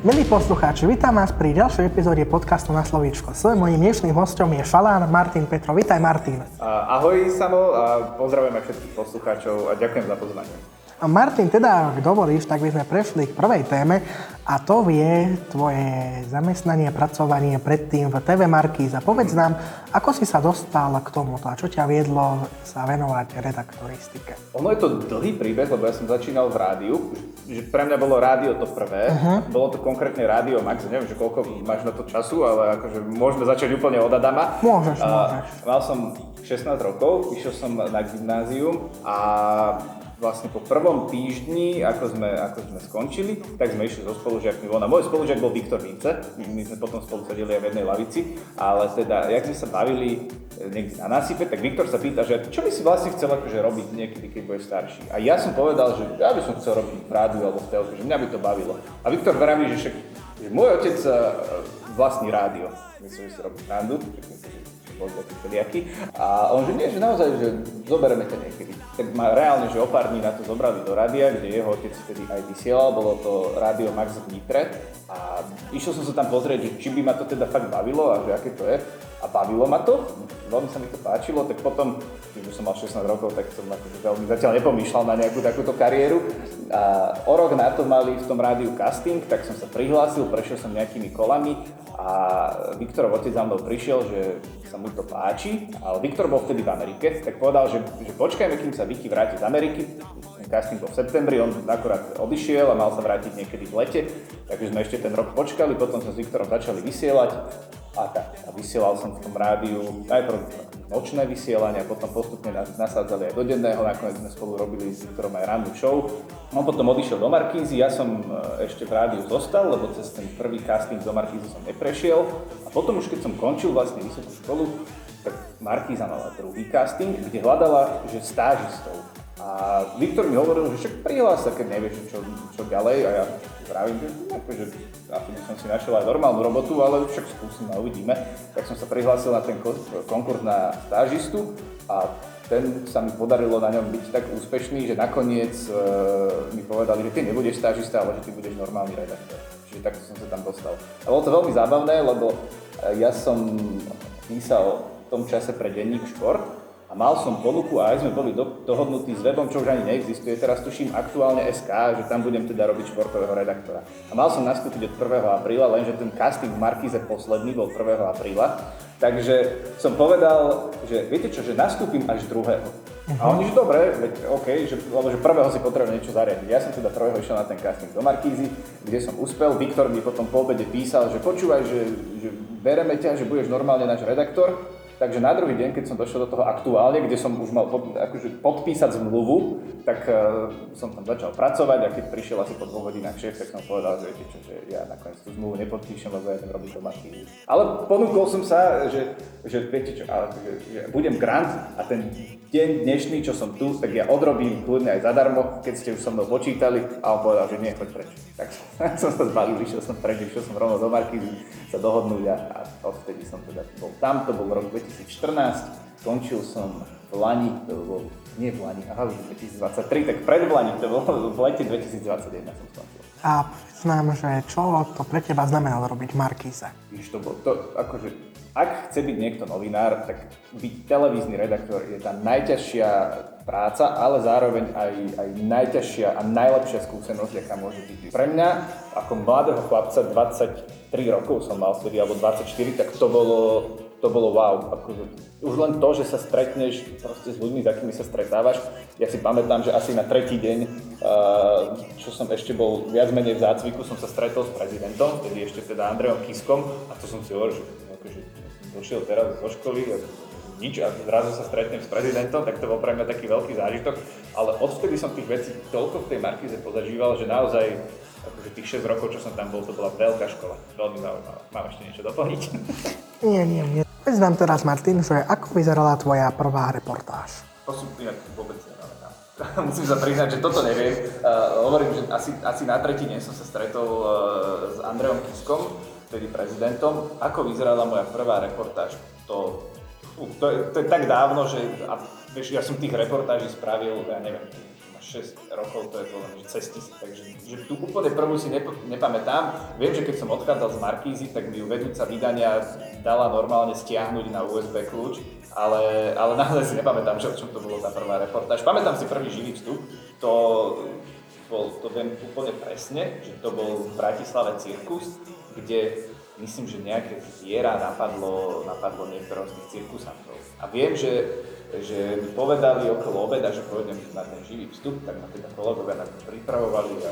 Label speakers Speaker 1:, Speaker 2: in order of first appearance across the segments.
Speaker 1: Milí poslucháči, vítam vás pri ďalšej epizóde podcastu na Slovíčko. Svojím mojím dnešným hostom je Šalán Martin Petro. Vítaj Martin.
Speaker 2: Ahoj Samo a pozdravujem aj všetkých poslucháčov a ďakujem za pozvanie.
Speaker 1: Martin, teda, ak dovolíš, tak by sme prešli k prvej téme a to je tvoje zamestnanie, pracovanie predtým v TV Markíza. Povedz nám, ako si sa dostal k tomuto a čo ťa viedlo sa venovať redaktoristike?
Speaker 2: Ono je to dlhý príbeh, lebo ja som začínal v rádiu, že pre mňa bolo rádio to prvé. Uh-huh. Bolo to konkrétne rádio Max, neviem, že koľko máš na to času, ale akože môžeme začať úplne od Adama.
Speaker 1: Môžeš, môžeš.
Speaker 2: Mal som 16 rokov, išiel som na gymnázium a vlastne po prvom týždni, ako sme, ako sme skončili, tak sme išli so spolužiakmi von. A môj spolužiak bol Viktor Vince, my sme potom spolu sedeli aj v jednej lavici, ale teda, jak sme sa bavili eh, niekde na násype, tak Viktor sa pýta, že čo by si vlastne chcel akože robiť niekedy, keď budeš starší. A ja som povedal, že ja by som chcel robiť v rádiu alebo v telke, že mňa by to bavilo. A Viktor vraví, že že môj otec eh, vlastní rádio. Myslím, že si robí randu, takí všelijakí. A on že nie, že naozaj, že zoberieme to niekedy. Tak ma reálne, že o pár dní na to zobrali do rádia, kde jeho otec vtedy aj vysielal, bolo to rádio Max v Nitre. A išiel som sa tam pozrieť, či by ma to teda fakt bavilo a že aké to je. A bavilo ma to, veľmi sa mi to páčilo, tak potom, keď už som mal 16 rokov, tak som akože veľmi zatiaľ nepomýšľal na nejakú takúto kariéru. A o rok na to mali v tom rádiu casting, tak som sa prihlásil, prešiel som nejakými kolami a Viktorov otec za mnou prišiel, že sa mu to páči, ale Viktor bol vtedy v Amerike, tak povedal, že, že počkajme, kým sa Vicky vráti z Ameriky. Casting bol v septembri, on akorát odišiel a mal sa vrátiť niekedy v lete, takže sme ešte ten rok počkali, potom sme s Viktorom začali vysielať a tak. A vysielal som v tom rádiu najprv nočné vysielania, potom postupne nasádzali aj do denného, nakoniec sme spolu robili s Viktorom aj rannú show. On potom odišiel do Markízy, ja som e, ešte v rádiu zostal, lebo cez ten prvý casting do Markízy som neprešiel. A potom už keď som končil vlastne vysokú školu, tak Markíza mala druhý casting, kde hľadala že stážistov. A Viktor mi hovoril, že však prihlás sa, keď nevieš, čo, čo ďalej. A ja vravím, že akože, asi by som si našiel aj normálnu robotu, ale však skúsim a uvidíme. Tak som sa prihlásil na ten konkurs na stážistu a ten sa mi podarilo na ňom byť tak úspešný, že nakoniec e, mi povedali, že ty nebudeš stážista, ale že ty budeš normálny redaktor. Čiže takto som sa tam dostal. A bolo to veľmi zábavné, lebo e, ja som písal v tom čase pre denník šport a mal som ponuku a aj sme boli do, dohodnutí s webom, čo už ani neexistuje. Teraz tuším aktuálne SK, že tam budem teda robiť športového redaktora. A mal som nastúpiť od 1. apríla, lenže ten casting v Markize posledný bol 1. apríla. Takže som povedal, že viete čo, že nastúpim až 2. Uh-huh. A oni, že dobre, veď OK, že, lebo že prvého si potrebujem niečo zariadiť. Ja som teda prvého išiel na ten casting do Markízy, kde som uspel. Viktor mi potom po obede písal, že počúvaj, že, že bereme ťa, že budeš normálne náš redaktor Takže na druhý deň, keď som došiel do toho aktuálne, kde som už mal pod, akože podpísať zmluvu, tak uh, som tam začal pracovať a keď prišiel asi po dvoch hodinách šéf, tak som povedal, že viete čo, že ja nakoniec tú zmluvu nepodpíšem, lebo ja idem robiť doma Ale ponúkol som sa, že, že viete čo, ale, že, že budem grant a ten deň dnešný, čo som tu, tak ja odrobím kľudne aj zadarmo, keď ste už so mnou počítali a on povedal, že nie, choď preč. Tak som, sa zbalil, vyšiel som preč, išiel som rovno do Markízy sa dohodnúť a, a odvtedy som teda bol tam, to bol rok 2000 2014, skončil som v Lani, to bolo, nie v Lani, aha, 2023, tak pred Lani, to bolo v lete 2021 som skončil.
Speaker 1: A povedz nám, že čo to pre teba znamenalo robiť Markíze?
Speaker 2: Víš, to bolo, to, akože, ak chce byť niekto novinár, tak byť televízny redaktor je tá najťažšia práca, ale zároveň aj, aj najťažšia a najlepšia skúsenosť, aká môže byť. Pre mňa, ako mladého chlapca, 23 rokov som mal vtedy, alebo 24, tak to bolo to bolo wow. Akože, už len to, že sa stretneš proste s ľuďmi, s akými sa stretávaš. Ja si pamätám, že asi na tretí deň, čo som ešte bol viac menej v zácviku, som sa stretol s prezidentom, vtedy ešte teda Andrejom Kiskom a to som si hovoril, že akože, došiel teraz zo školy a nič a zrazu sa stretnem s prezidentom, tak to bol pre mňa taký veľký zážitok. Ale odvtedy som tých vecí toľko v tej Markize pozažíval, že naozaj akože tých 6 rokov, čo som tam bol, to bola veľká škola. Veľmi zaujímavá. Mám ešte niečo doplniť?
Speaker 1: Nie, nie, nie. Povedz nám teraz, Martin, že ako vyzerala tvoja prvá reportáž?
Speaker 2: To sú inak vôbec nepamätám. Musím sa priznať, že toto neviem. Uh, hovorím, že asi, asi na tretí deň som sa stretol uh, s Andreom Kiskom, vtedy prezidentom. Ako vyzerala moja prvá reportáž? To, to, je, to je tak dávno, že a, vieš, ja som tých reportáží spravil, ja neviem, 6 rokov, to je podľa mňa, cez tisíc, takže že tú úplne prvú si nepo, nepamätám. Viem, že keď som odchádzal z Markízy, tak mi ju vedúca vydania dala normálne stiahnuť na USB kľúč, ale, ale naozaj si nepamätám, že o čom to bolo tá prvá reportáž. Pamätám si prvý živý vstup, to bol, to viem úplne presne, že to bol v Bratislave cirkus, kde myslím, že nejaké zviera napadlo, napadlo niektorého z tých cirkusantov. A viem, že, že mi povedali okolo obeda, že pôjdem na ten živý vstup, tak ma teda kolegovia na to pripravovali a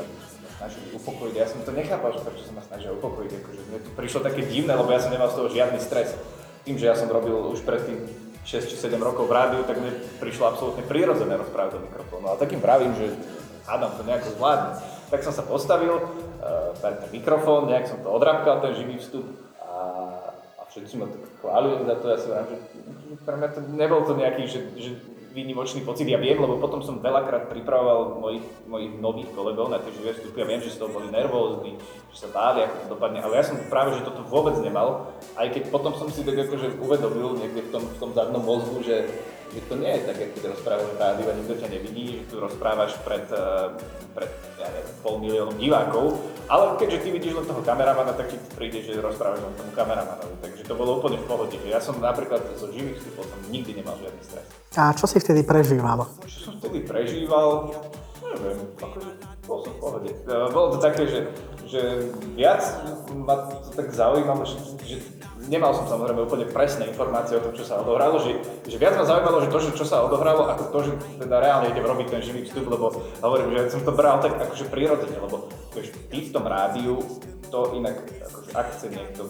Speaker 2: snažili upokojiť. Ja som to nechápal, že prečo sa ma snažia upokojiť, akože mne to prišlo také divné, lebo ja som nemal z toho žiadny stres. Tým, že ja som robil už predtým 6 či 7 rokov v rádiu, tak mne prišlo absolútne prirodzené rozprávať do mikrofónu. Ale takým pravím, že hádam to nejako zvládne. Tak som sa postavil, uh, ten mikrofón, nejak som to odrapkal, ten živý vstup a, a všetci ma tak chválili za to. Ja si vrám, že pre mňa to nebol to nejaký, že, že výnimočný pocit. Ja viem, lebo potom som veľakrát pripravoval mojich, mojich nových kolegov na tie živé vstupy a viem, že z toho boli nervózni, že sa báli, ako to dopadne. Ale ja som práve, že toto vôbec nemal, aj keď potom som si tak akože uvedomil niekde v tom, v tom zadnom mozgu, že že to nie je tak, keď rozprávaš v rádiu a nikto ťa nevidí, že tu rozprávaš pred, eh, pred ja neviem, pol miliónom divákov, ale keďže ty vidíš len toho kameramana, tak ti príde, že rozprávaš len tomu kameramanovi. Takže to bolo úplne v pohode. Že ja som napríklad zo živých vstupov som nikdy nemal žiadny stres.
Speaker 1: A čo si vtedy prežívalo?
Speaker 2: Čo som vtedy prežíval? Neviem, akože bol som v pohode. Eh, bolo to také, že, že viac ma to tak zaujímalo, že, že nemal som samozrejme úplne presné informácie o tom, čo sa odohralo, že, že viac ma zaujímalo, že to, že čo sa odohralo, ako to, že teda reálne idem robiť ten živý vstup, lebo hovorím, že som to bral tak akože prirodzene, lebo vieš, ty v tom rádiu, to inak, akože ak chce niekto,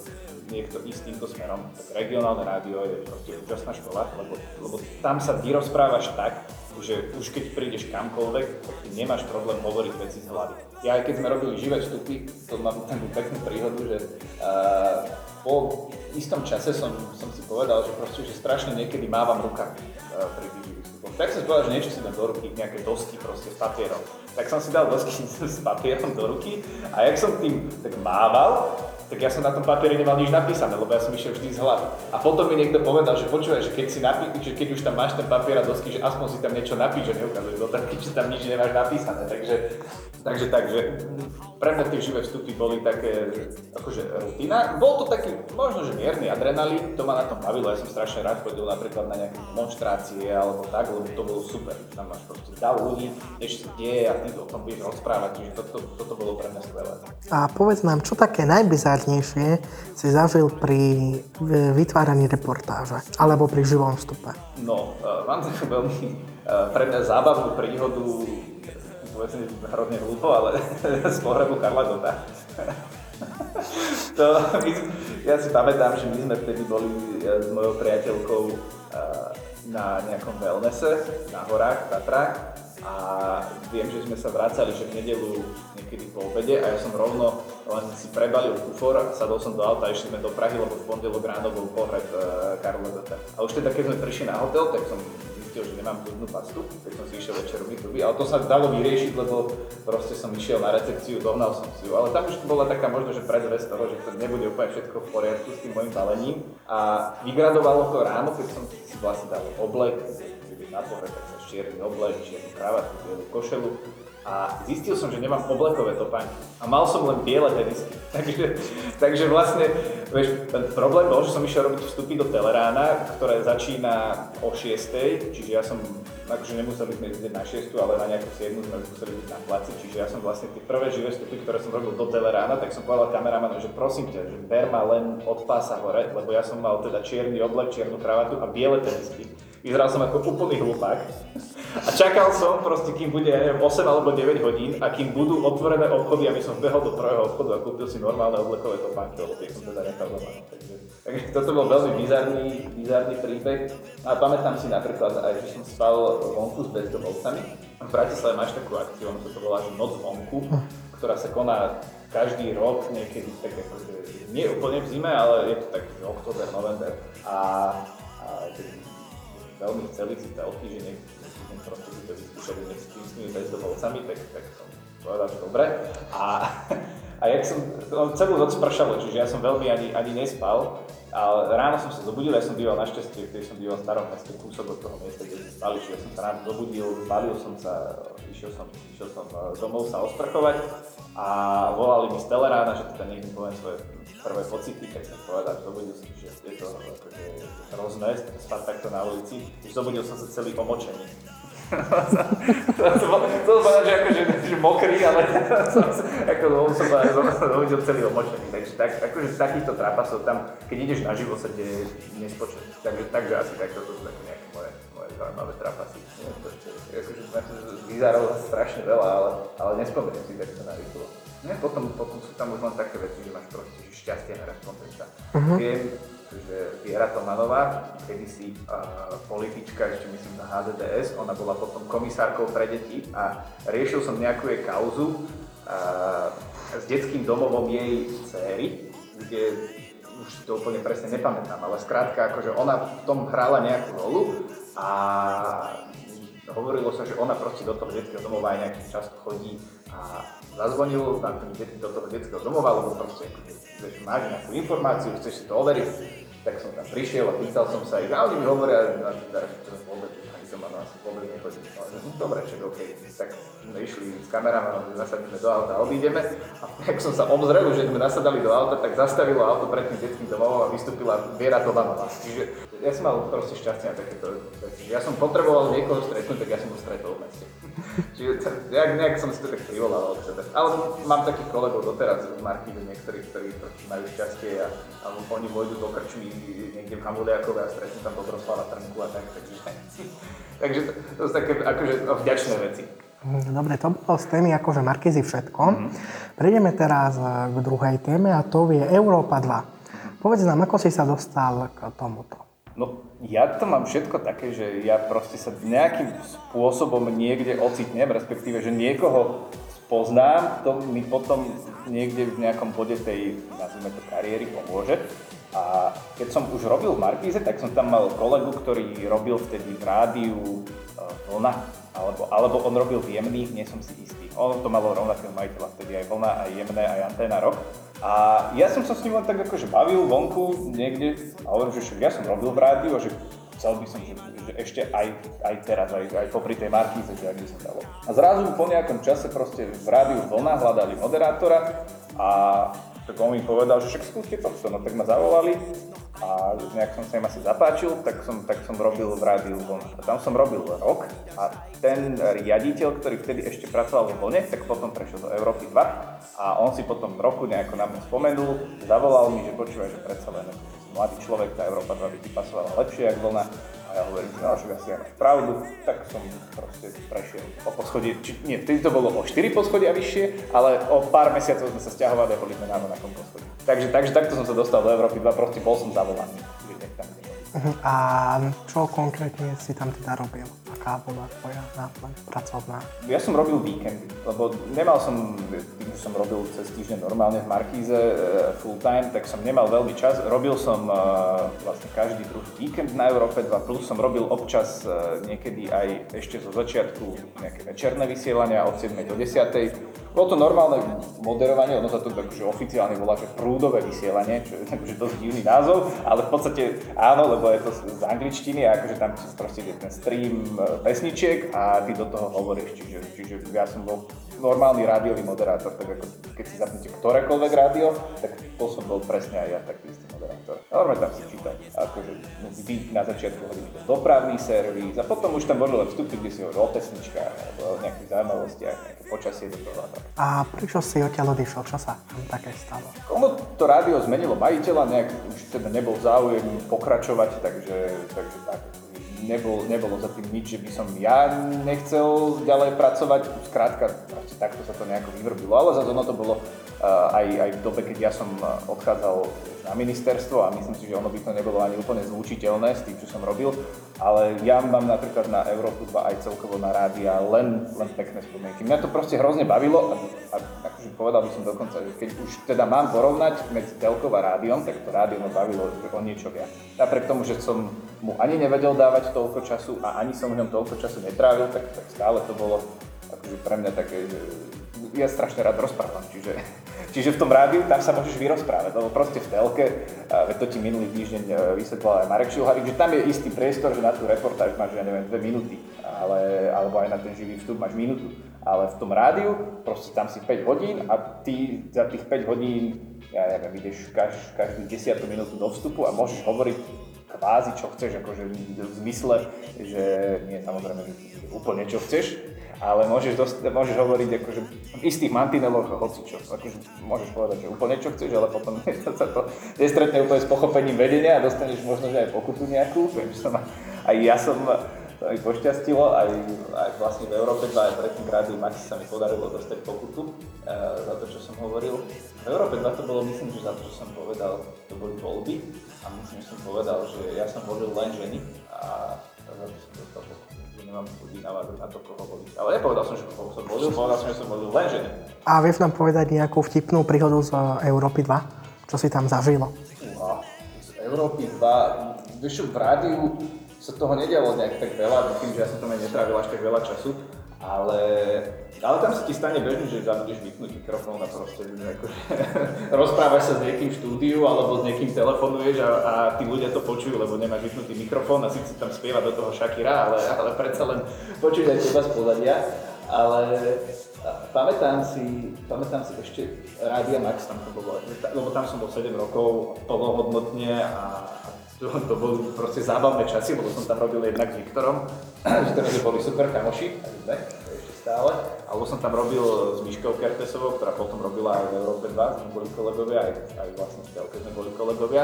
Speaker 2: niekto ísť týmto smerom, tak regionálne rádio je proste úžasná škola, lebo, lebo tam sa ty rozprávaš tak, že už keď prídeš kamkoľvek, tak ty nemáš problém hovoriť veci z hlavy. Ja keď sme robili živé vstupy, to mám takú peknú príhodu, že uh, po istom čase som, som si povedal, že proste, že strašne niekedy mávam rukami uh, pri tých živých vstupoch. Tak som si povedal, že niečo si dám do ruky, nejaké dosky proste s papierom. Tak som si dal dosky s papierom do ruky a jak som tým tak mával, tak ja som na tom papieri nemal nič napísané, lebo ja som išiel vždy z hlavy. A potom mi niekto povedal, že počúvaj, že keď, si napí- že keď už tam máš ten papier a dosky, že aspoň si tam niečo napíš, že neukazuješ do taký, že tam nič nemáš napísané. Takže, takže, takže pre mňa tie živé vstupy boli také, akože rutina. Bol to taký, možno, že mierny adrenalín, to ma na tom bavilo, ja som strašne rád chodil napríklad na nejaké demonstrácie alebo tak, lebo to bolo super. Tam máš proste dal ľudí, niečo sa deje a ty o tom budeš rozprávať, čiže toto, toto bolo pre mňa skvelé.
Speaker 1: A povedz nám, čo také najbizárnejšie si zažil pri vytváraní reportáže alebo pri živom vstupe?
Speaker 2: No, uh, mám takú veľmi uh, pre mňa zábavnú príhodu, povedzme hrozne hlúpo, ale z pohrebu Karla Gota. to, my, ja si pamätám, že my sme vtedy boli s mojou priateľkou na nejakom wellnesse na horách, v Tatrách a viem, že sme sa vracali, že v nedelu niekedy po obede a ja som rovno len si prebalil kufor a sadol som do auta a išli sme do Prahy, lebo v pondelok ráno bol pohreb uh, Karla Gota. A už teda keď sme prišli na hotel, tak som zistil, že nemám zubnú pastu, keď som si išiel večer umyť zuby, ale to sa dalo vyriešiť, lebo proste som išiel na recepciu, dohnal som si ju, ale tam už bola taká možno, že predzvesť toho, že to nebude úplne všetko v poriadku s tým môjim balením a vygradovalo to ráno, keď som si vlastne dal oblek, na pohreb, tak sa čierny oblek, čiernu kravatu, bielu košelu a zistil som, že nemám oblekové topánky a mal som len biele tenisky. Takže, takže vlastne, vieš, ten problém bol, že som išiel robiť vstupy do Telerána, ktoré začína o 6, čiže ja som, akože nemuseli sme ísť na 6, ale na nejakú 7 sme museli byť na placi, čiže ja som vlastne tie prvé živé vstupy, ktoré som robil do Telerána, tak som povedal kameramanu, že prosím ťa, že ber ma len od pása hore, lebo ja som mal teda čierny oblek, čiernu kravatu a biele tenisky. Vyzeral som ako úplný hlupák. A čakal som proste, kým bude, ja neviem, 8 alebo 9 hodín a kým budú otvorené obchody, aby som vbehol do prvého obchodu a kúpil si normálne oblekové topánky, lebo tie som teda nechal doma. Takže, takže toto bol veľmi bizarný, bizarný príbeh. A pamätám si napríklad aj, že som spal vonku s bezdomovcami. V Bratislave máš takú akciu, ono sa to volá, že Noc vonku, ktorá sa koná každý rok, niekedy tak akože, nie úplne v zime, ale je to tak október, november. A, a veľmi chceli si telky, že nech, proste si to vyskúšali nech s tými bezdomovcami, tak, tak som povedal, že dobre. A, A jak som, on celú noc pršalo, čiže ja som veľmi ani, ani nespal. A ráno som sa zobudil, ja som býval našťastie, keď som býval v starom meste, kúsok od toho miesta, kde sme spali, čiže ja som sa ráno zobudil, zbalil som sa, išiel som, išiel som e, domov sa osprchovať a volali mi z Telerána, že teda nech poviem svoje prvé pocity, keď som povedal, zobudil som, že je to akože hrozné spať takto na ulici, zobudil som sa celý omočený to povedať, že akože že mokrý, ale ako som zobudil celý omočený. Takže tak, akože z takýchto trápasov tam, keď ideš na živo, sa deje nespočet. Takže, takže asi takto to sú také nejaké moje, moje zaujímavé trápasy. Akože vyzeralo strašne veľa, ale, ale nespomeniem si, tak to na rýchlo. Nie, potom, potom sú tam už len také veci, že máš proste že šťastie na respondenta. Uh-huh. Viem, že Viera Tomanová, kedysi uh, politička, ešte myslím na HDDS, ona bola potom komisárkou pre deti a riešil som nejakú jej kauzu uh, s detským domovom jej céry, kde už to úplne presne nepamätám, ale skrátka, akože ona v tom hrala nejakú rolu a hovorilo sa, že ona proste do toho detského domova aj nejaký často chodí a zazvonil na ten do toho detského domova, lebo proste akože, máš nejakú informáciu, chceš si to overiť, tak som tam prišiel a pýtal som sa ich a oni mi hovoria, a že vôbec, ani som ma asi vôbec nechodil. No, dobre, čak OK, tak sme išli s kamerami, zasadíme do auta a odídeme. A ak som sa obzrel, že sme nasadali do auta, tak zastavilo auto pred tým detským domovom a vystúpila Viera Tovanová. Čiže ja som mal proste šťastie na takéto veci. Ja som potreboval niekoho stretnúť, tak ja som ho stretol v meste. Čiže nejak, nejak som si to tak privolal od sebe. Ale mám takých kolegov doteraz v Markíve, niektorí, ktorí majú šťastie a, a oni vojdu do krčmy niekde v Hamuliakove a stretnú tam Dobroslava Trnku a tak. Takže, takže to, to sú také akože vďačné veci.
Speaker 1: Dobre, to bolo z témy akože Markizy všetko. Mm. Prejdeme teraz k druhej téme a to je Európa 2. Povedz nám, ako si sa dostal k tomuto.
Speaker 2: No, ja to mám všetko také, že ja proste sa nejakým spôsobom niekde ocitnem, respektíve, že niekoho poznám, to mi potom niekde v nejakom bode tej, nazvime to, kariéry pomôže. A keď som už robil v Markíze, tak som tam mal kolegu, ktorý robil vtedy v rádiu e, Vlna, alebo, alebo on robil v Jemných, nie som si istý. On to malo rovnakého majiteľa, vtedy aj Vlna, aj Jemné, aj Anténa Rok. A ja som sa s ním len tak akože bavil vonku niekde a hovorím, že ja som robil v rádiu a že chcel by som, že, že ešte aj, aj teraz, aj, aj popri tej markíze, že ak by sa dalo. A zrazu po nejakom čase proste v rádiu Vlna hľadali moderátora a tak on mi povedal, že však skúste to, no tak ma zavolali a nejak som sa im asi zapáčil, tak som, tak som robil v rádiu Vlna. A tam som robil rok a ten riaditeľ, ktorý vtedy ešte pracoval vo Vlne, tak potom prešiel do Európy 2 a on si potom roku nejako na mňa spomenul, zavolal mi, že počúvaj, že predsa len mladý človek, tá Európa 2 by ti pasovala lepšie ako Vlna a ja hovorím, no, však asi máš pravdu, tak som proste prešiel o poschodie, či, nie, vtedy to bolo o 4 poschodia vyššie, ale o pár mesiacov sme sa stiahovali a boli sme na rovnakom poschodí. Takže, takže takto som sa dostal do Európy 2, proste bol som zavolaný.
Speaker 1: A čo konkrétne si tam teda robil? Aká bola tvoja náplň pracovná?
Speaker 2: Ja som robil víkendy, lebo nemal som, tým, že som robil cez týždeň normálne v Markíze e, full time, tak som nemal veľmi čas. Robil som uh, vlastne každý druhý víkend na Európe 2, plus som robil občas uh, niekedy aj ešte zo začiatku nejaké večerné vysielania od 7 do 10 bolo to normálne moderovanie, ono sa to takže oficiálne volá, že prúdové vysielanie, čo je akože dosť divný názov, ale v podstate áno, lebo je to z angličtiny a akože tam proste je ten stream e, pesničiek a ty do toho hovoríš, čiže, čiže ja som bol normálny rádiový moderátor, tak ako keď si zapnete ktorékoľvek rádio, tak to som bol presne aj ja taký istý moderátor. Normálne tam si čítal, akože no, vy na začiatku hodili to dopravný servis a potom už tam boli len vstupy, kde si hovoril o pesničkách alebo o nejakých zaujímavostiach, nejaké počasie do toho.
Speaker 1: A prečo si odtiaľ odišiel? Čo sa tam také stalo?
Speaker 2: Ono to rádio zmenilo majiteľa, nejak už teda nebol záujem pokračovať, takže, takže tak nebol, nebolo za tým nič, že by som ja nechcel ďalej pracovať. Skrátka, takto sa to nejako vyvrbilo, ale zase ono to bolo aj, aj v dobe, keď ja som eh, odchádzal na ministerstvo a myslím si, že ono by to nebolo ani úplne zlučiteľné s tým, čo som robil, ale ja mám napríklad na Európu 2 aj celkovo na rádia len, len pekné spomienky. Mňa to proste hrozne bavilo a, a akože povedal by som dokonca, že keď už teda mám porovnať medzi telkou a rádiom, tak to rádio ma bavilo o niečo viac. Napriek tomu, že som mu ani nevedel dávať toľko času a ani som v ňom toľko času netrávil, tak, tak stále to bolo akože pre mňa také, že ja strašne rád rozprávam, čiže, čiže v tom rádiu tam sa môžeš vyrozprávať, lebo proste v telke, veď to ti minulý týždeň e, vysvetlal aj Marek Šilhavík, že tam je istý priestor, že na tú reportáž máš, ja neviem, dve minúty, ale, alebo aj na ten živý vstup máš minútu. Ale v tom rádiu, proste tam si 5 hodín a ty za tých 5 hodín, ja neviem, ideš kaž, každú 10 minútu do vstupu a môžeš hovoriť kvázi čo chceš, akože v zmysle, že nie samozrejme úplne čo chceš, ale môžeš, dost, môžeš hovoriť akože v istých mantineloch hoci čo. Akože môžeš povedať, že úplne čo chceš, ale potom sa to nestretne úplne s pochopením vedenia a dostaneš možno, že aj pokutu nejakú. Viem, som, aj ja som to mi pošťastilo, aj, aj vlastne v Európe 2, aj predtým rádiu Maxi sa mi podarilo dostať pokutu e, za to, čo som hovoril. V Európe 2 to bolo, myslím, že za to, čo som povedal, to boli voľby a myslím, že som povedal, že ja som volil len ženy a za to som dostal pokutu nemám ľudí navázať na to, koho voliť. Ale nepovedal som, že koho som volil, povedal som, že som volil len ženy.
Speaker 1: A vieš nám povedať nejakú vtipnú príhodu z Európy 2? Čo si tam zažilo?
Speaker 2: Uha, z Európy 2, vieš v rádiu sa toho nedialo nejak tak veľa, tým, že ja som tam aj netrávil až tak veľa času, ale, ale tam sa ti stane bežne, že zabudeš vypnúť mikrofón a proste akože, rozprávaš sa s niekým v štúdiu alebo s niekým telefonuješ a, a tí ľudia to počujú, lebo nemáš vypnutý mikrofón a síce tam spieva do toho Shakira, ale, ale predsa len počuť aj teba z pozadia. Ale pamätám si, pamätám si ešte Rádia Max tam to bolo, lebo tam som bol 7 rokov plnohodnotne a, to, to boli proste zábavné časy, lebo som tam robil jednak s Viktorom, že teraz boli super kamoši, ešte stále, alebo som tam robil s Miškou Kertesovou, ktorá potom robila aj v Európe 2, sme boli kolegovia, aj, aj vlastne v Telke sme boli kolegovia.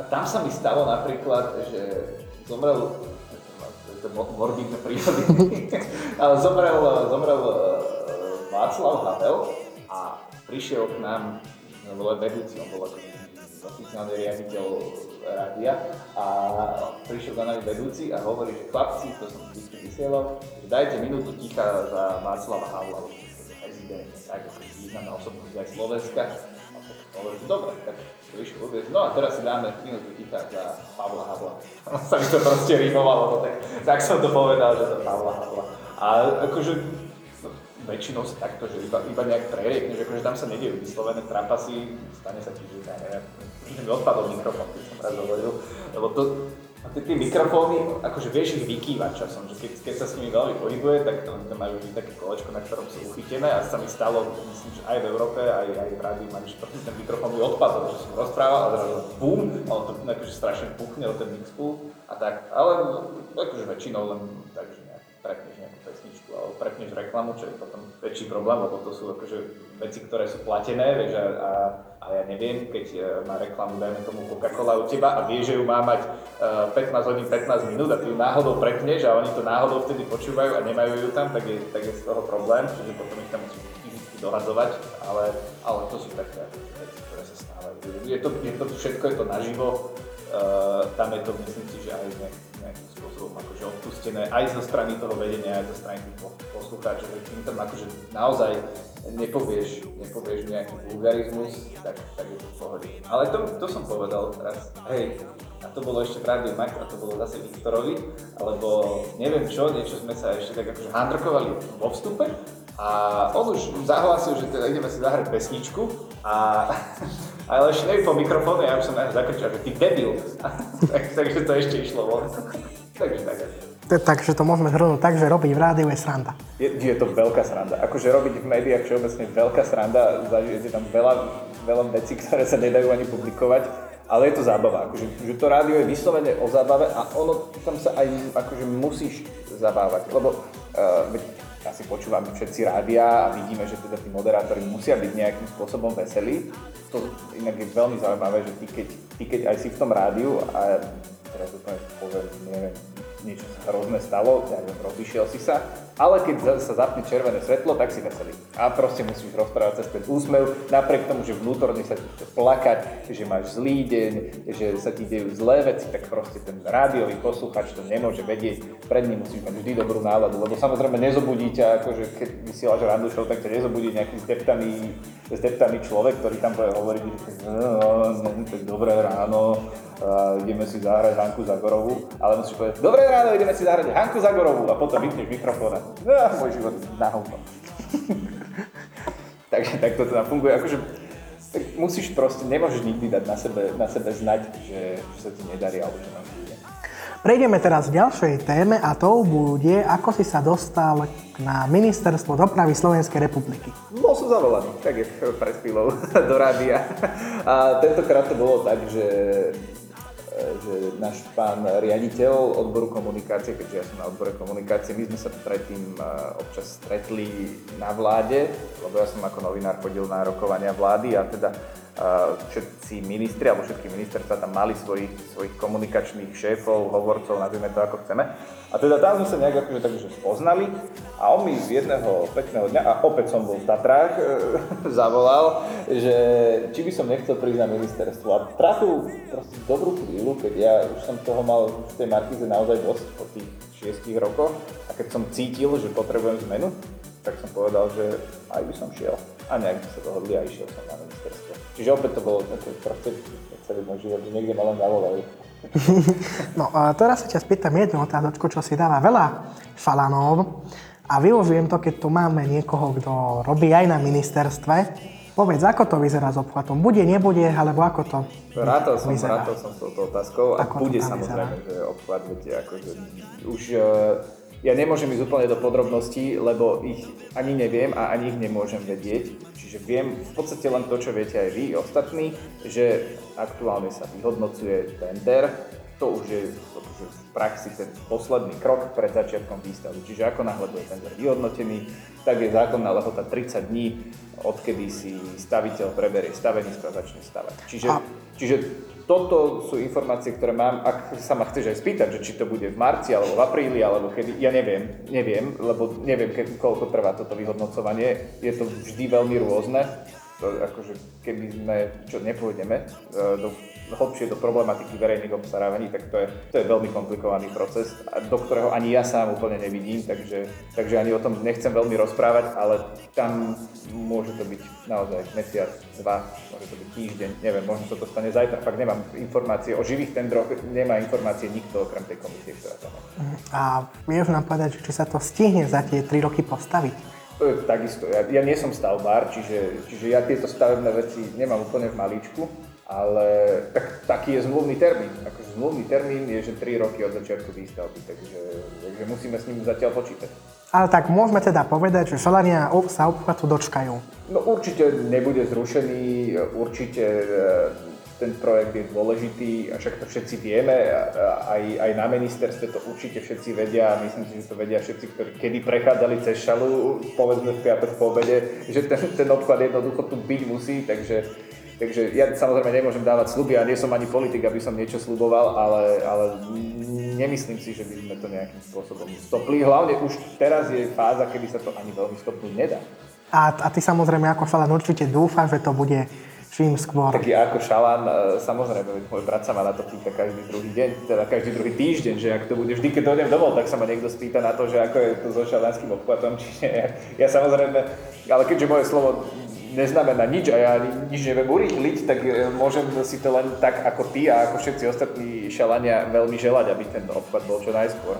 Speaker 2: A tam sa mi stalo napríklad, že zomrel, to morbidné príhody, ale zomrel, zomrel e, Václav Havel a prišiel k nám, bol vedúci, on bol ako oficiálny riaditeľ rádia a prišiel za nami vedúci a hovorí, že chlapci, to som vždy vysielal, že dajte minútu ticha za Václava Havla, prezident, tak významná osobnosť aj Slovenska. A hovorí, že dobre, tak prišiel vôbec, no a teraz si dáme minútu ticha za Pavla Havla. sa mi to proste rímovalo, no tak, tak som to povedal, že to Pavla Havla. A akože väčšinou sa takto, že iba, iba nejak preriekne, že akože tam sa nedejú vyslovené trapasy, stane sa ti, že ja že mi odpadol mikrofón, keď som raz hovoril, lebo to, a tie, tie mikrofóny, akože vieš ich vykývať časom, že keď, keď sa s nimi veľmi pohybuje, tak to, to majú také kolečko, na ktorom sú uchytené a sa mi stalo, myslím, že aj v Európe, aj, aj v rádiu, že ten mikrofón mi odpadol, že som rozprával a zrazu bum, a on to akože strašne puchne o ten mixpool a tak, ale akože väčšinou len tak, prepneš nejakú pesničku alebo prepneš reklamu, čo je potom väčší problém, lebo to sú akože veci, ktoré sú platené, vieš, a, a a ja neviem, keď e, má reklamu, dajme tomu Coca-Cola u teba a vie, že ju má mať 15 e, hodín 15 minút a ty ju náhodou prepneš a oni to náhodou vtedy počúvajú a nemajú ju tam, tak je, tak je z toho problém, čiže potom ich tam musíš fyzicky dohadzovať, ale, ale to sú také veci, ktoré sa stávajú. Je to, je to, všetko je to naživo, uh, tam je to, myslím si, že aj nejak, nejakým spôsobom akože odpustené aj zo strany toho vedenia, aj zo strany tých poslucháčov, že tým tam akože naozaj nepovieš, nepovieš nejaký vulgarizmus, tak, tak je to v pohode. Ale to, to som povedal teraz, hej, a to bolo ešte v Rádiu a to bolo zase Viktorovi, alebo neviem čo, niečo sme sa ešte tak akože handrkovali vo vstupe a on už zahlásil, že teda ideme si zahrať pesničku a ale ešte po mikrofóne, ja už som na zakričal, že ty debil. tak, takže to ešte išlo von. takže tak.
Speaker 1: Takže to môžeme zhrnúť tak, že robiť v rádiu je sranda.
Speaker 2: Je, je to veľká sranda. Akože robiť v médiách všeobecne veľká sranda, je tam veľa, veľa vecí, ktoré sa nedajú ani publikovať, ale je to zábava. Akože, že to rádio je vyslovene o zábave a ono tam sa aj akože musíš zabávať, lebo uh, asi počúvame všetci rádia a vidíme, že teda tí moderátori musia byť nejakým spôsobom veselí. To inak je veľmi zaujímavé, že ty keď, ty keď aj si v tom rádiu a teraz úplne poviem, neviem, sa hrozné stalo, ja neviem, rozišiel si sa, ale keď sa zapne červené svetlo, tak si veselý. A proste musíš rozprávať cez ten úsmev, napriek tomu, že vnútorne sa ti chce plakať, že máš zlý deň, že sa ti dejú zlé veci, tak proste ten rádiový posluchač to nemôže vedieť, pred ním musíš mať vždy dobrú náladu, lebo samozrejme nezobudí ťa, akože keď vysielaš randu show, tak ťa nezobudí nejaký zdeptaný, zdeptaný človek, ktorý tam bude hovoriť, že no, no, tak dobré ráno, a ideme si zahrať Hanku Zagorovú, ale musíš povedať, dobré ráno, ideme si zahrať Hanku Zagorovú a potom vypneš mikrofón a no, môj život na hovno. Takže tak to teda funguje. Akože, tak musíš proste, nemôžeš nikdy dať na sebe, na sebe znať, že, že sa ti nedarí alebo že máš ide.
Speaker 1: Prejdeme teraz k ďalšej téme a to bude, ako si sa dostal na Ministerstvo dopravy Slovenskej republiky.
Speaker 2: Bol som zavolaný, tak je pred chvíľou do rádia. A tentokrát to bolo tak, že že náš pán riaditeľ odboru komunikácie, keďže ja som na odbore komunikácie, my sme sa predtým e, občas stretli na vláde, lebo ja som ako novinár chodil na rokovania vlády a teda všetci ministri, alebo všetky ministerstva tam mali svojich, svojich komunikačných šéfov, hovorcov, nazvime to ako chceme. A teda tam sme sa nejak akože takže spoznali a on mi z jedného pekného dňa, a opäť som bol v Tatrách, e, zavolal, že či by som nechcel prísť na ministerstvo. A trafil proste dobrú chvíľu, keď ja už som toho mal v tej Markize naozaj dosť po tých šiestich rokoch a keď som cítil, že potrebujem zmenu, tak som povedal, že aj by som šiel. A nejak sme sa dohodli a išiel som na ministerstvo. Čiže opäť to bolo také proste celý môj život, niekde ma len zavolali.
Speaker 1: No a teraz sa ťa spýtam jednu otázočku, čo si dáva veľa falanov a využijem to, keď tu máme niekoho, kto robí aj na ministerstve. Povedz, ako to vyzerá s obchvatom? Bude, nebude, alebo ako to
Speaker 2: Rátal som,
Speaker 1: vyzerá?
Speaker 2: rátal som s touto otázkou a
Speaker 1: Ako to
Speaker 2: bude samozrejme, že obchvat, viete, akože už uh, ja nemôžem ísť úplne do podrobností, lebo ich ani neviem a ani ich nemôžem vedieť. Čiže viem v podstate len to, čo viete aj vy ostatní, že aktuálne sa vyhodnocuje tender. To už je praxi ten posledný krok pred začiatkom výstavby. Čiže ako náhle bude tender vyhodnotený, tak je zákonná lehota 30 dní, odkedy si staviteľ preberie stavenisko a začne stavať. Čiže,
Speaker 1: A-
Speaker 2: čiže toto sú informácie, ktoré mám, ak sa ma chceš aj spýtať, že či to bude v marci, alebo v apríli, alebo kedy, ja neviem, neviem, lebo neviem, ke, koľko trvá toto vyhodnocovanie, je to vždy veľmi rôzne, to, akože keby sme, čo nepôjdeme, e, do, hlbšie do problematiky verejných obstarávaní, tak to je, to je veľmi komplikovaný proces, do ktorého ani ja sám úplne nevidím, takže, takže ani o tom nechcem veľmi rozprávať, ale tam môže to byť naozaj mesiac, dva, môže to byť týždeň, neviem, možno sa to stane zajtra, fakt nemám informácie o živých tendroch, nemá informácie nikto okrem tej komisie, ktorá tam je.
Speaker 1: A vieš nám povedať, že či sa to stihne za tie 3 roky postaviť?
Speaker 2: Takisto, ja, ja nie som stavbár, čiže, čiže ja tieto stavebné veci nemám úplne v malíčku, ale tak, taký je zmluvný termín. Akože zmluvný termín je, že 3 roky od začiatku výstavby, takže, takže musíme s ním zatiaľ počítať.
Speaker 1: Ale tak môžeme teda povedať, že Šalania ob- sa obchvatu dočkajú.
Speaker 2: No určite nebude zrušený, určite e, ten projekt je dôležitý a však to všetci vieme, aj, aj na ministerstve to určite všetci vedia a myslím si, že to vedia všetci, ktorí kedy prechádzali cez šalu, povedzme v piatok po obede, že ten, ten obchvat jednoducho tu byť musí, takže Takže ja samozrejme nemôžem dávať sluby a nie som ani politik, aby som niečo sluboval, ale, ale nemyslím si, že by sme to nejakým spôsobom stopli. Hlavne už teraz je fáza, kedy sa to ani veľmi stopnúť nedá.
Speaker 1: A, a ty samozrejme ako Šalan určite dúfam, že to bude čím skôr.
Speaker 2: Tak ja ako šalán, e, samozrejme, môj brat sa ma na to pýta každý druhý deň, teda každý druhý týždeň, že ak to bude vždy, keď dojdem domov, tak sa ma niekto spýta na to, že ako je to so šalánskym obchvatom, čiže ja, ja samozrejme, ale keďže moje slovo neznamená nič a ja nič neviem urýchliť, tak e, môžem si to len tak ako ty a ako všetci ostatní šalania veľmi želať, aby ten obchvat bol čo najskôr.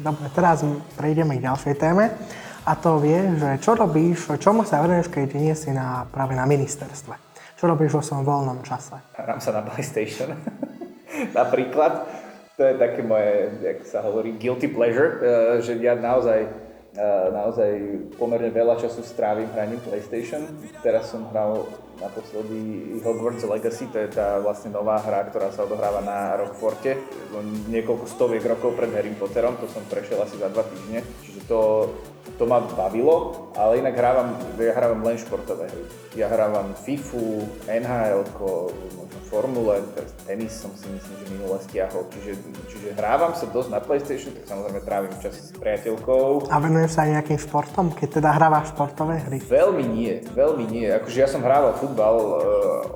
Speaker 1: Dobre, teraz prejdeme k ďalšej téme. A to vie, že čo robíš, čomu sa venuješ, keď nie si na, práve na ministerstve? Čo robíš vo svojom voľnom čase?
Speaker 2: Hrám sa na PlayStation. Napríklad. To je také moje, jak sa hovorí, guilty pleasure, eh, že ja naozaj, eh, naozaj pomerne veľa času strávim hraním PlayStation. Teraz som hral naposledy Hogwarts Legacy, to je tá vlastne nová hra, ktorá sa odohráva na Rockforte, niekoľko stoviek rokov pred Harry Potterom, to som prešiel asi za dva týždne, čiže to, to ma bavilo, ale inak hrávam, ja hrávam len športové hry. Ja hrávam FIFU, NHL, možno Formule, tenis som si myslím, že minule stiahol, čiže, čiže hrávam sa dosť na PlayStation, tak samozrejme trávim čas s priateľkou.
Speaker 1: A venuješ sa aj nejakým športom, keď teda hrávaš športové hry?
Speaker 2: Veľmi nie, veľmi nie. Akože ja som hrával futbal e,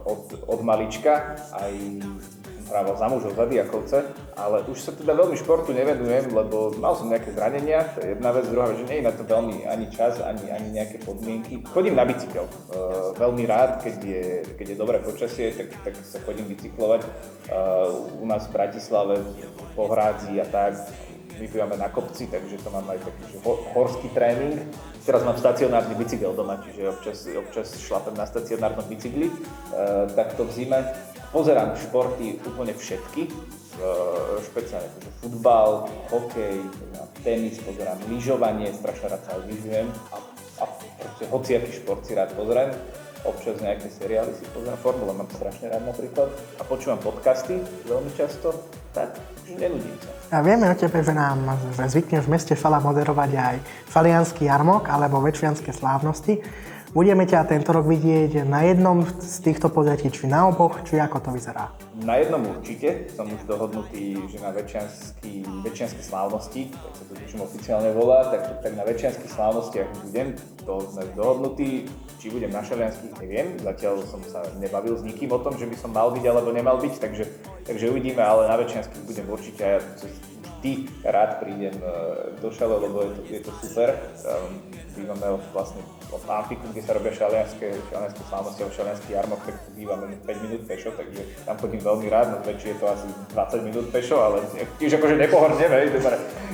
Speaker 2: od, od malička, aj som hrával za mužov, za diakovce, ale už sa teda veľmi športu nevenujem, lebo mal som nejaké zranenia, to je jedna vec, druhá vec, že nie je na to veľmi ani čas, ani, ani nejaké podmienky. Chodím na bicykel, e, veľmi rád, keď je, keď je dobré počasie, tak, tak sa chodím bicyklovať. E, u nás v Bratislave, po Hrádzi a tak, my bývame na kopci, takže to mám aj taký že ho- horský tréning. Teraz mám stacionárny bicykel doma, čiže občas, občas šlapem na stacionárnom bicykli. E, takto v zime pozerám športy úplne všetky, e, špeciálne akože futbal, hokej, tenis, pozerám lyžovanie, strašne rád sa lyžujem a, a proste hociaký šport si rád pozriem občas nejaké seriály si pozerám, formule mám strašne rád napríklad a počúvam podcasty veľmi často, tak nenudím sa.
Speaker 1: A vieme o tebe, že nám že zvykneš v meste Šala moderovať aj Šalianský jarmok alebo Väčšianské slávnosti. Budeme ťa tento rok vidieť na jednom z týchto podujatí, či na oboch, či ako to vyzerá?
Speaker 2: Na jednom určite, som už dohodnutý, že na Väčšianské slávnosti, tak sa to tuším oficiálne volá, tak, tak na Väčšianských slávnostiach budem, to sme dohodnutí, či budem na Šalianských, neviem, zatiaľ som sa nebavil s nikým o tom, že by som mal byť alebo nemal byť, takže, takže uvidíme, ale na Väčšianských budem určite a ja vždy rád prídem e, do Šale, lebo je to, je to super. Um, bývame vlastne od Amfiku, kde sa robia šalianské, šalianské slávnosti alebo šalianský jarmok, tak bývame 5 minút pešo, takže tam chodím veľmi rád, no väčšie je to asi 20 minút pešo, ale tiež akože nepohorneme,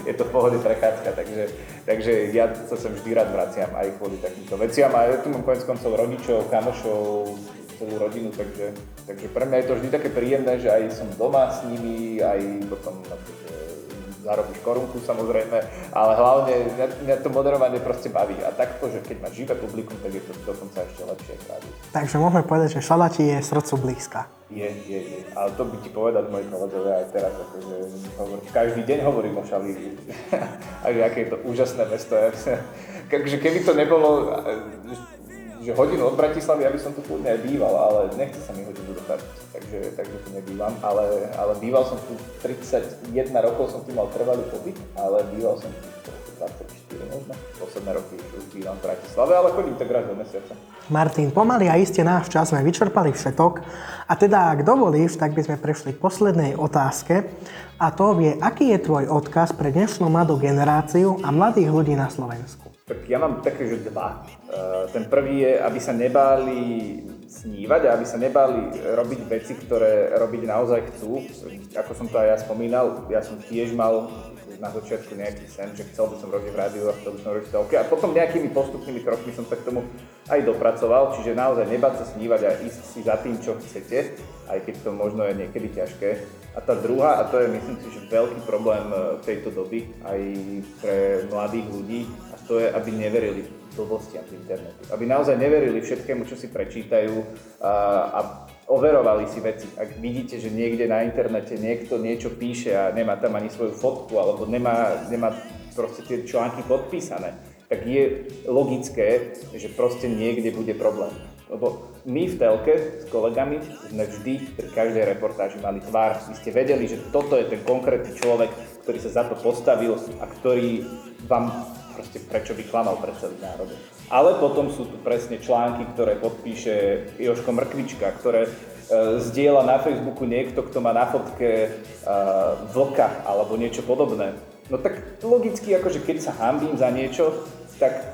Speaker 2: je to v pohode prechádzka, takže, takže ja sa sem vždy rád vraciam aj kvôli takýmto veciam. A ja tu mám konec koncov rodičov, kamošov, celú rodinu, takže, takže pre mňa je to vždy také príjemné, že aj som doma s nimi, aj potom zarobíš korunku samozrejme, ale hlavne mňa, mňa to moderovanie proste baví. A takto, že keď máš živé publikum, tak je to dokonca ešte lepšie práve.
Speaker 1: Takže môžeme povedať, že šala ti je srdcu blízka.
Speaker 2: Je, je, je. Ale to by ti povedali moji kolegovia aj teraz, akože hovor, každý deň hovorím o šali. a aké je to úžasné mesto. Takže keby to nebolo, že hodinu od Bratislavy, aby som tu kľudne aj býval, ale nechce sa mi hodinu do takže, takže tu nebývam. Ale, ale býval som tu 31 rokov, som tu mal trvalý pobyt, ale býval som tu 24 možno. Posledné roky už bývam v Bratislave, ale chodím tak raz do mesiaca.
Speaker 1: Martin, pomaly a iste náš čas sme vyčerpali všetok. A teda, ak dovolíš, tak by sme prešli k poslednej otázke. A to je, aký je tvoj odkaz pre dnešnú mladú generáciu a mladých ľudí na Slovensku?
Speaker 2: Tak ja mám také, že dva. Uh, ten prvý je, aby sa nebáli snívať a aby sa nebáli robiť veci, ktoré robiť naozaj chcú. Ako som to aj ja spomínal, ja som tiež mal na začiatku nejaký sen, že chcel by som robiť v rádiu a chcel by som robiť telke a potom nejakými postupnými krokmi som sa k tomu aj dopracoval, čiže naozaj nebáť sa snívať a ísť si za tým, čo chcete, aj keď to možno je niekedy ťažké. A tá druhá, a to je myslím si, že veľký problém e, tejto doby aj pre mladých ľudí, to je, aby neverili blbostiam v internetu. Aby naozaj neverili všetkému, čo si prečítajú a, a overovali si veci. Ak vidíte, že niekde na internete niekto niečo píše a nemá tam ani svoju fotku, alebo nemá, nemá proste tie články podpísané, tak je logické, že proste niekde bude problém. Lebo my v telke s kolegami sme vždy pri každej reportáži mali tvár. Vy ste vedeli, že toto je ten konkrétny človek, ktorý sa za to postavil a ktorý vám proste prečo by klamal pre celý národ. Ale potom sú tu presne články, ktoré podpíše Joško Mrkvička, ktoré e, zdieľa na Facebooku niekto, kto má na fotke e, vlka alebo niečo podobné. No tak logicky, akože keď sa hambím za niečo, tak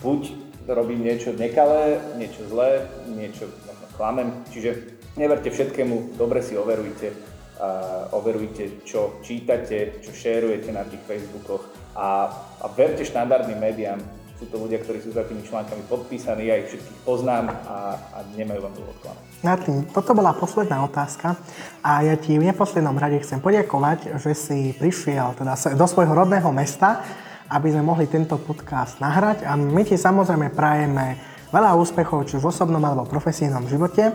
Speaker 2: buď robím niečo nekalé, niečo zlé, niečo klamem. Čiže neverte všetkému, dobre si overujte, uh, overujte, čo čítate, čo šerujete na tých Facebookoch a, a verte štandardným médiám, sú to ľudia, ktorí sú za tými článkami podpísaní, ja ich všetkých poznám a, a nemajú vám to odklamať.
Speaker 1: Martin, toto bola posledná otázka a ja ti v neposlednom rade chcem poďakovať, že si prišiel teda do svojho rodného mesta, aby sme mohli tento podcast nahrať a my ti samozrejme prajeme veľa úspechov, či v osobnom alebo profesijnom živote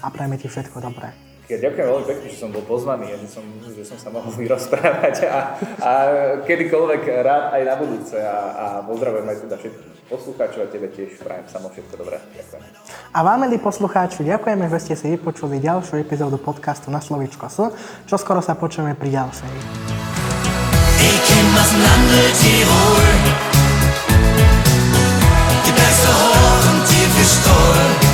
Speaker 1: a prajeme ti všetko dobré.
Speaker 2: Ja ďakujem veľmi pekne, že som bol pozvaný a že som, že som sa mohol vyrozprávať a, a kedykoľvek rád aj na budúce a, a pozdravujem aj teda všetkých poslucháčov a tebe tiež prajem samo všetko dobré. Ďakujem.
Speaker 1: A vám, milí poslucháči, ďakujeme, že ste si vypočuli ďalšiu epizódu podcastu na Slovičko S, čo skoro sa počujeme pri ďalšej. Ich kenn das Lande Tirol, die beste Hoch und.